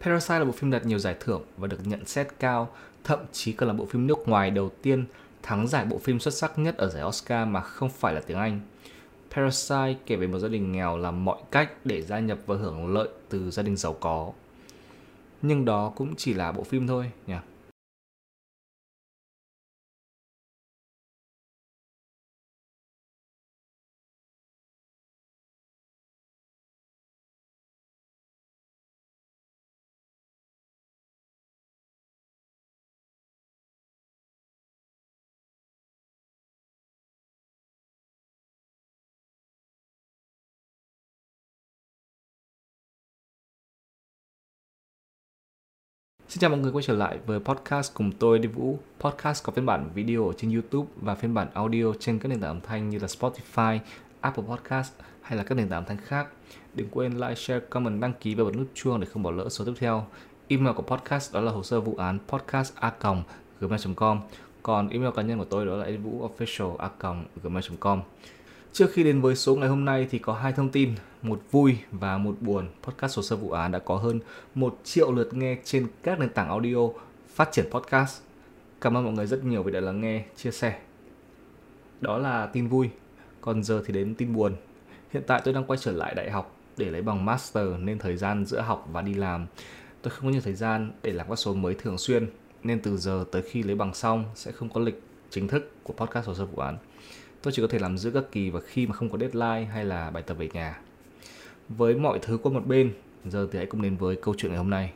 Parasite là bộ phim đạt nhiều giải thưởng và được nhận xét cao, thậm chí còn là bộ phim nước ngoài đầu tiên thắng giải bộ phim xuất sắc nhất ở giải Oscar mà không phải là tiếng Anh. Parasite kể về một gia đình nghèo làm mọi cách để gia nhập và hưởng lợi từ gia đình giàu có. Nhưng đó cũng chỉ là bộ phim thôi nhỉ. Xin chào mọi người quay trở lại với podcast cùng tôi Đi Vũ. Podcast có phiên bản video trên YouTube và phiên bản audio trên các nền tảng âm thanh như là Spotify, Apple Podcast hay là các nền tảng âm thanh khác. Đừng quên like, share, comment, đăng ký và bật nút chuông để không bỏ lỡ số tiếp theo. Email của podcast đó là hồ sơ vụ án podcast a gmail.com còn email cá nhân của tôi đó là edvuofficial a gmail.com Trước khi đến với số ngày hôm nay thì có hai thông tin, một vui và một buồn. Podcast hồ sơ vụ án đã có hơn 1 triệu lượt nghe trên các nền tảng audio phát triển podcast. Cảm ơn mọi người rất nhiều vì đã lắng nghe, chia sẻ. Đó là tin vui. Còn giờ thì đến tin buồn. Hiện tại tôi đang quay trở lại đại học để lấy bằng master nên thời gian giữa học và đi làm tôi không có nhiều thời gian để làm các số mới thường xuyên nên từ giờ tới khi lấy bằng xong sẽ không có lịch chính thức của podcast hồ sơ vụ án tôi chỉ có thể làm giữa các kỳ và khi mà không có deadline hay là bài tập về nhà với mọi thứ qua một bên giờ thì hãy cùng đến với câu chuyện ngày hôm nay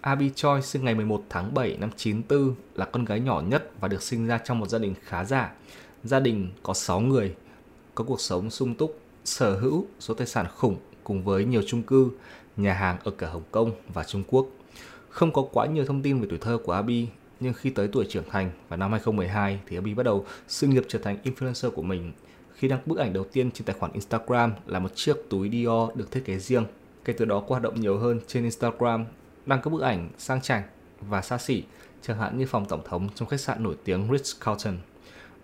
Abby Choi sinh ngày 11 tháng 7 năm 94 là con gái nhỏ nhất và được sinh ra trong một gia đình khá giả. Gia đình có 6 người, có cuộc sống sung túc, sở hữu số tài sản khủng cùng với nhiều chung cư, nhà hàng ở cả Hồng Kông và Trung Quốc. Không có quá nhiều thông tin về tuổi thơ của Abby nhưng khi tới tuổi trưởng thành vào năm 2012 thì Abby bắt đầu sự nghiệp trở thành influencer của mình khi đăng bức ảnh đầu tiên trên tài khoản Instagram là một chiếc túi Dior được thiết kế riêng. Kể từ đó cô hoạt động nhiều hơn trên Instagram, đăng các bức ảnh sang chảnh và xa xỉ, chẳng hạn như phòng tổng thống trong khách sạn nổi tiếng Ritz-Carlton.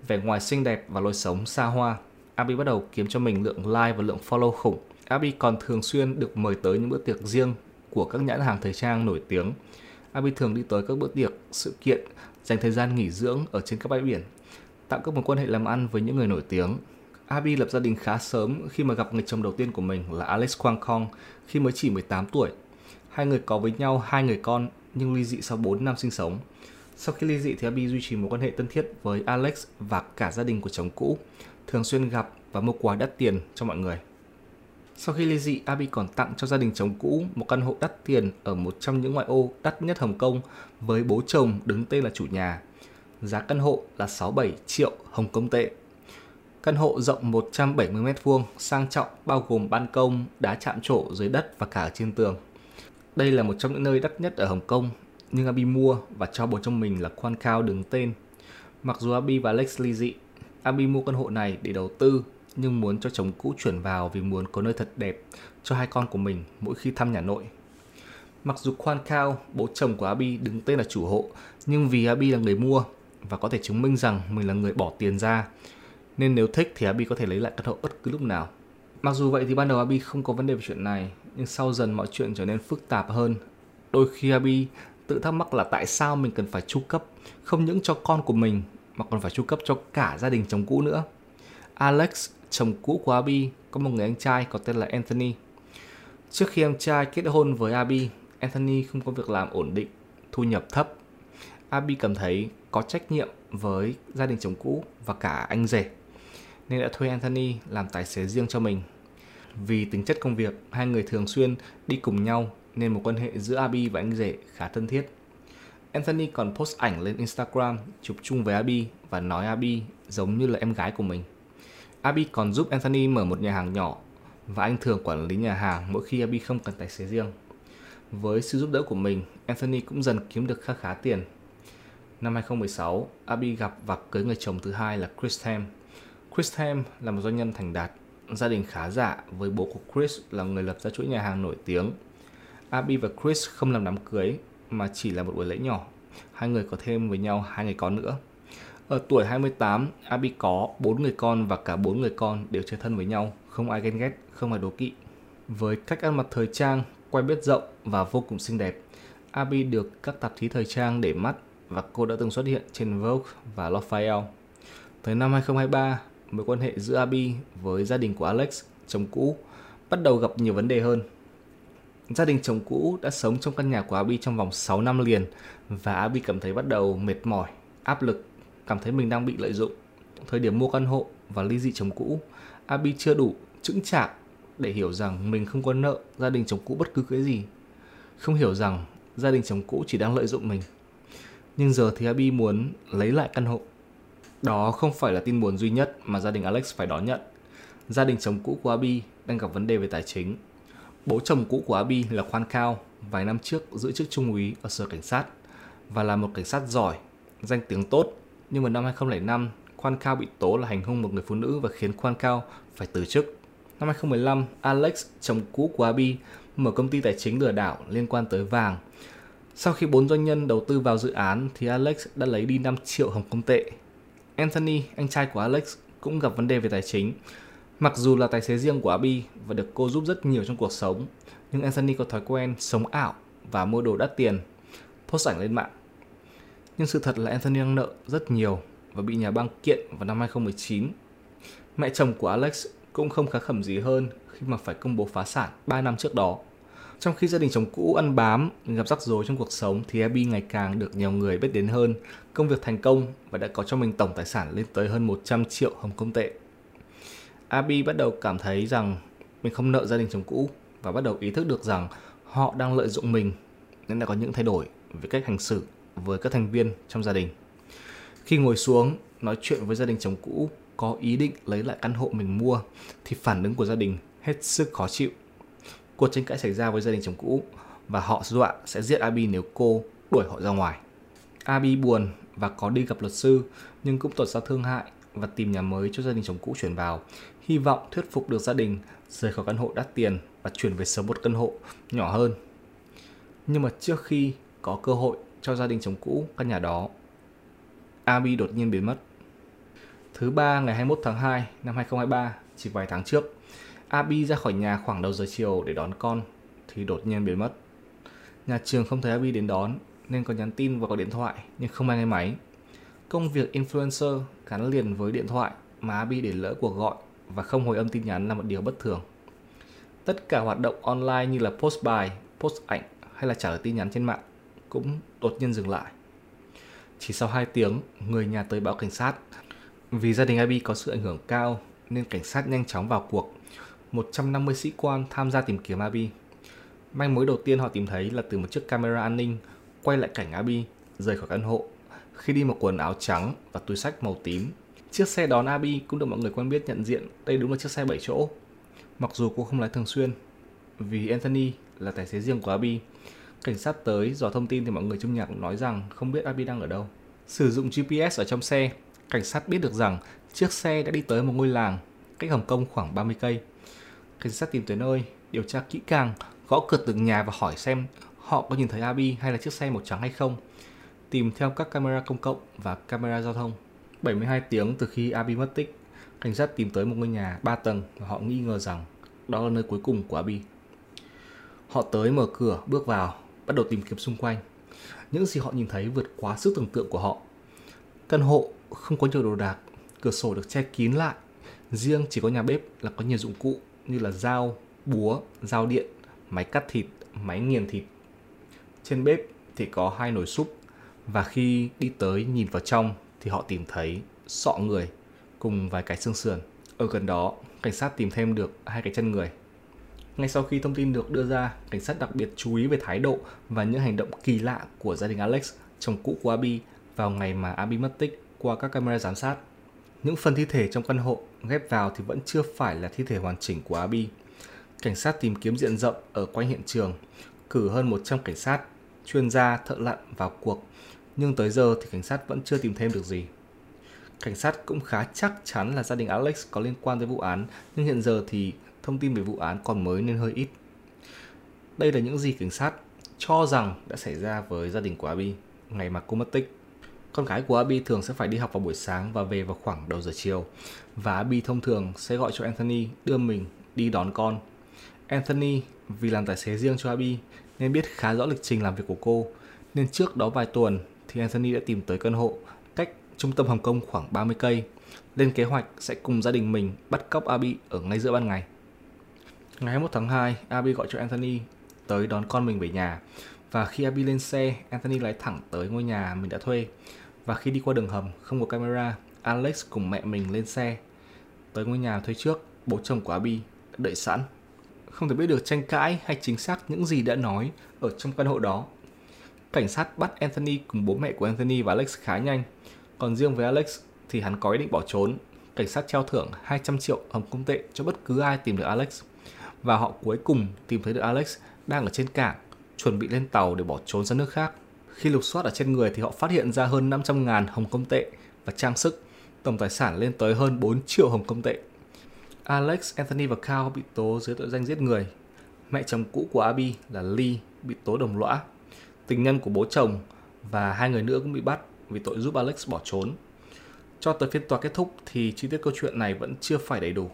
Vẻ ngoài xinh đẹp và lối sống xa hoa, Abby bắt đầu kiếm cho mình lượng like và lượng follow khủng. Abby còn thường xuyên được mời tới những bữa tiệc riêng của các nhãn hàng thời trang nổi tiếng Abi thường đi tới các bữa tiệc, sự kiện, dành thời gian nghỉ dưỡng ở trên các bãi biển, tạo các mối quan hệ làm ăn với những người nổi tiếng. Abi lập gia đình khá sớm khi mà gặp người chồng đầu tiên của mình là Alex Quang Kong khi mới chỉ 18 tuổi. Hai người có với nhau hai người con nhưng ly dị sau 4 năm sinh sống. Sau khi ly dị thì Abi duy trì mối quan hệ thân thiết với Alex và cả gia đình của chồng cũ, thường xuyên gặp và mua quà đắt tiền cho mọi người. Sau khi ly dị, Abi còn tặng cho gia đình chồng cũ một căn hộ đắt tiền ở một trong những ngoại ô đắt nhất Hồng Kông với bố chồng đứng tên là chủ nhà. Giá căn hộ là 67 triệu Hồng Kông tệ. Căn hộ rộng 170 m2, sang trọng bao gồm ban công, đá chạm trổ dưới đất và cả ở trên tường. Đây là một trong những nơi đắt nhất ở Hồng Kông, nhưng Abi mua và cho bố chồng mình là Quan Cao đứng tên. Mặc dù Abi và Lex ly dị, Abi mua căn hộ này để đầu tư nhưng muốn cho chồng cũ chuyển vào vì muốn có nơi thật đẹp cho hai con của mình mỗi khi thăm nhà nội. Mặc dù Kwan Cao, bố chồng của Abi đứng tên là chủ hộ, nhưng vì Abi là người mua và có thể chứng minh rằng mình là người bỏ tiền ra, nên nếu thích thì Abi có thể lấy lại căn hộ bất cứ lúc nào. Mặc dù vậy thì ban đầu Abi không có vấn đề về chuyện này, nhưng sau dần mọi chuyện trở nên phức tạp hơn. Đôi khi Abi tự thắc mắc là tại sao mình cần phải chu cấp không những cho con của mình mà còn phải chu cấp cho cả gia đình chồng cũ nữa. Alex chồng cũ của Abby có một người anh trai có tên là Anthony. Trước khi em trai kết hôn với Abby, Anthony không có việc làm ổn định, thu nhập thấp. Abby cảm thấy có trách nhiệm với gia đình chồng cũ và cả anh rể, nên đã thuê Anthony làm tài xế riêng cho mình. Vì tính chất công việc, hai người thường xuyên đi cùng nhau nên một quan hệ giữa Abby và anh rể khá thân thiết. Anthony còn post ảnh lên Instagram chụp chung với Abby và nói Abby giống như là em gái của mình. Abby còn giúp Anthony mở một nhà hàng nhỏ và anh thường quản lý nhà hàng mỗi khi Abby không cần tài xế riêng. Với sự giúp đỡ của mình, Anthony cũng dần kiếm được khá khá tiền. Năm 2016, Abby gặp và cưới người chồng thứ hai là Chris Tham. Chris Tham là một doanh nhân thành đạt, gia đình khá giả với bố của Chris là người lập ra chuỗi nhà hàng nổi tiếng. Abby và Chris không làm đám cưới mà chỉ là một buổi lễ nhỏ. Hai người có thêm với nhau hai người con nữa. Ở tuổi 28, Abi có 4 người con và cả 4 người con đều chơi thân với nhau, không ai ghen ghét, không ai đố kỵ. Với cách ăn mặc thời trang, quen biết rộng và vô cùng xinh đẹp. Abby được các tạp chí thời trang để mắt và cô đã từng xuất hiện trên Vogue và Lafayette. Tới năm 2023, mối quan hệ giữa Abby với gia đình của Alex, chồng cũ, bắt đầu gặp nhiều vấn đề hơn. Gia đình chồng cũ đã sống trong căn nhà của Abby trong vòng 6 năm liền và Abby cảm thấy bắt đầu mệt mỏi, áp lực, cảm thấy mình đang bị lợi dụng. Thời điểm mua căn hộ và ly dị chồng cũ, Abby chưa đủ chững chạc để hiểu rằng mình không có nợ gia đình chồng cũ bất cứ cái gì. Không hiểu rằng gia đình chồng cũ chỉ đang lợi dụng mình. Nhưng giờ thì Abby muốn lấy lại căn hộ. Đó không phải là tin buồn duy nhất mà gia đình Alex phải đón nhận. Gia đình chồng cũ của Abby đang gặp vấn đề về tài chính. Bố chồng cũ của Abby là Khoan Cao, vài năm trước giữ chức trung úy ở sở cảnh sát và là một cảnh sát giỏi, danh tiếng tốt. Nhưng mà năm 2005, Quan Cao bị tố là hành hung một người phụ nữ và khiến Quan Cao phải từ chức. Năm 2015, Alex, chồng cũ của Abby, mở công ty tài chính lừa đảo liên quan tới vàng. Sau khi bốn doanh nhân đầu tư vào dự án thì Alex đã lấy đi 5 triệu Hồng Kông tệ. Anthony, anh trai của Alex, cũng gặp vấn đề về tài chính. Mặc dù là tài xế riêng của Abby và được cô giúp rất nhiều trong cuộc sống, nhưng Anthony có thói quen sống ảo và mua đồ đắt tiền, post ảnh lên mạng. Nhưng sự thật là Anthony đang nợ rất nhiều và bị nhà băng kiện vào năm 2019. Mẹ chồng của Alex cũng không khá khẩm gì hơn khi mà phải công bố phá sản 3 năm trước đó. Trong khi gia đình chồng cũ ăn bám, gặp rắc rối trong cuộc sống thì Abby ngày càng được nhiều người biết đến hơn, công việc thành công và đã có cho mình tổng tài sản lên tới hơn 100 triệu Hồng Kông tệ. Abby bắt đầu cảm thấy rằng mình không nợ gia đình chồng cũ và bắt đầu ý thức được rằng họ đang lợi dụng mình nên đã có những thay đổi về cách hành xử với các thành viên trong gia đình. Khi ngồi xuống nói chuyện với gia đình chồng cũ có ý định lấy lại căn hộ mình mua thì phản ứng của gia đình hết sức khó chịu. Cuộc tranh cãi xảy ra với gia đình chồng cũ và họ dọa sẽ giết Abby nếu cô đuổi họ ra ngoài. Abby buồn và có đi gặp luật sư nhưng cũng tỏ ra thương hại và tìm nhà mới cho gia đình chồng cũ chuyển vào, hy vọng thuyết phục được gia đình rời khỏi căn hộ đắt tiền và chuyển về sớm một căn hộ nhỏ hơn. Nhưng mà trước khi có cơ hội cho gia đình chồng cũ căn nhà đó, Abby đột nhiên biến mất. Thứ ba ngày 21 tháng 2 năm 2023, chỉ vài tháng trước, Abby ra khỏi nhà khoảng đầu giờ chiều để đón con thì đột nhiên biến mất. Nhà trường không thấy Abby đến đón nên có nhắn tin và gọi điện thoại nhưng không ai nghe máy. Công việc influencer gắn liền với điện thoại mà Abby để lỡ cuộc gọi và không hồi âm tin nhắn là một điều bất thường. Tất cả hoạt động online như là post bài, post ảnh hay là trả lời tin nhắn trên mạng cũng đột nhiên dừng lại. Chỉ sau 2 tiếng, người nhà tới báo cảnh sát. Vì gia đình Abby có sự ảnh hưởng cao nên cảnh sát nhanh chóng vào cuộc. 150 sĩ quan tham gia tìm kiếm Abby. Manh mối đầu tiên họ tìm thấy là từ một chiếc camera an ninh quay lại cảnh Abby rời khỏi căn hộ khi đi một quần áo trắng và túi sách màu tím. Chiếc xe đón Abby cũng được mọi người quen biết nhận diện đây đúng là chiếc xe 7 chỗ. Mặc dù cô không lái thường xuyên, vì Anthony là tài xế riêng của Abby. Cảnh sát tới dò thông tin thì mọi người trong nhà cũng nói rằng không biết Abby đang ở đâu. Sử dụng GPS ở trong xe, cảnh sát biết được rằng chiếc xe đã đi tới một ngôi làng cách Hồng Kông khoảng 30 cây. Cảnh sát tìm tới nơi, điều tra kỹ càng, gõ cửa từng nhà và hỏi xem họ có nhìn thấy Abby hay là chiếc xe màu trắng hay không. Tìm theo các camera công cộng và camera giao thông. 72 tiếng từ khi Abby mất tích, cảnh sát tìm tới một ngôi nhà 3 tầng và họ nghi ngờ rằng đó là nơi cuối cùng của Abby. Họ tới mở cửa, bước vào, bắt đầu tìm kiếm xung quanh. Những gì họ nhìn thấy vượt quá sức tưởng tượng của họ. Căn hộ không có nhiều đồ đạc, cửa sổ được che kín lại. Riêng chỉ có nhà bếp là có nhiều dụng cụ như là dao, búa, dao điện, máy cắt thịt, máy nghiền thịt. Trên bếp thì có hai nồi súp và khi đi tới nhìn vào trong thì họ tìm thấy sọ người cùng vài cái xương sườn. Ở gần đó, cảnh sát tìm thêm được hai cái chân người. Ngay sau khi thông tin được đưa ra, cảnh sát đặc biệt chú ý về thái độ và những hành động kỳ lạ của gia đình Alex, chồng cũ của Abby vào ngày mà Abby mất tích qua các camera giám sát. Những phần thi thể trong căn hộ ghép vào thì vẫn chưa phải là thi thể hoàn chỉnh của Abby. Cảnh sát tìm kiếm diện rộng ở quanh hiện trường, cử hơn 100 cảnh sát, chuyên gia, thợ lặn vào cuộc, nhưng tới giờ thì cảnh sát vẫn chưa tìm thêm được gì. Cảnh sát cũng khá chắc chắn là gia đình Alex có liên quan tới vụ án, nhưng hiện giờ thì thông tin về vụ án còn mới nên hơi ít. Đây là những gì cảnh sát cho rằng đã xảy ra với gia đình của Abby ngày mà cô mất tích. Con gái của Abby thường sẽ phải đi học vào buổi sáng và về vào khoảng đầu giờ chiều. Và Abby thông thường sẽ gọi cho Anthony đưa mình đi đón con. Anthony vì làm tài xế riêng cho Abby nên biết khá rõ lịch trình làm việc của cô, nên trước đó vài tuần thì Anthony đã tìm tới căn hộ cách trung tâm Hồng Kông khoảng 30 cây, lên kế hoạch sẽ cùng gia đình mình bắt cóc Abby ở ngay giữa ban ngày. Ngày 21 tháng 2, Abby gọi cho Anthony tới đón con mình về nhà và khi Abby lên xe, Anthony lái thẳng tới ngôi nhà mình đã thuê. Và khi đi qua đường hầm không có camera, Alex cùng mẹ mình lên xe tới ngôi nhà thuê trước, bố chồng của Abby đã đợi sẵn. Không thể biết được tranh cãi hay chính xác những gì đã nói ở trong căn hộ đó. Cảnh sát bắt Anthony cùng bố mẹ của Anthony và Alex khá nhanh. Còn riêng với Alex thì hắn có ý định bỏ trốn. Cảnh sát treo thưởng 200 triệu hồng công tệ cho bất cứ ai tìm được Alex. Và họ cuối cùng tìm thấy được Alex đang ở trên cảng, chuẩn bị lên tàu để bỏ trốn ra nước khác. Khi lục soát ở trên người thì họ phát hiện ra hơn 500 ngàn hồng công tệ và trang sức, tổng tài sản lên tới hơn 4 triệu hồng công tệ. Alex, Anthony và Cao bị tố dưới tội danh giết người. Mẹ chồng cũ của Abby là Lee bị tố đồng lõa. Tình nhân của bố chồng và hai người nữa cũng bị bắt vì tội giúp Alex bỏ trốn. Cho tới phiên tòa kết thúc thì chi tiết câu chuyện này vẫn chưa phải đầy đủ.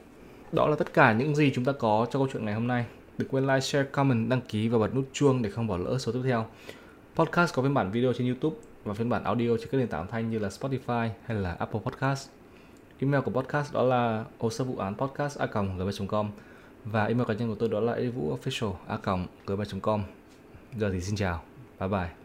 Đó là tất cả những gì chúng ta có cho câu chuyện ngày hôm nay. Đừng quên like, share, comment, đăng ký và bật nút chuông để không bỏ lỡ số tiếp theo. Podcast có phiên bản video trên YouTube và phiên bản audio trên các nền tảng âm thanh như là Spotify hay là Apple Podcast. Email của podcast đó là hồ sơ vụ án podcast a gmail.com và email cá nhân của tôi đó là edvuofficial a gmail.com. Giờ thì xin chào. Bye bye.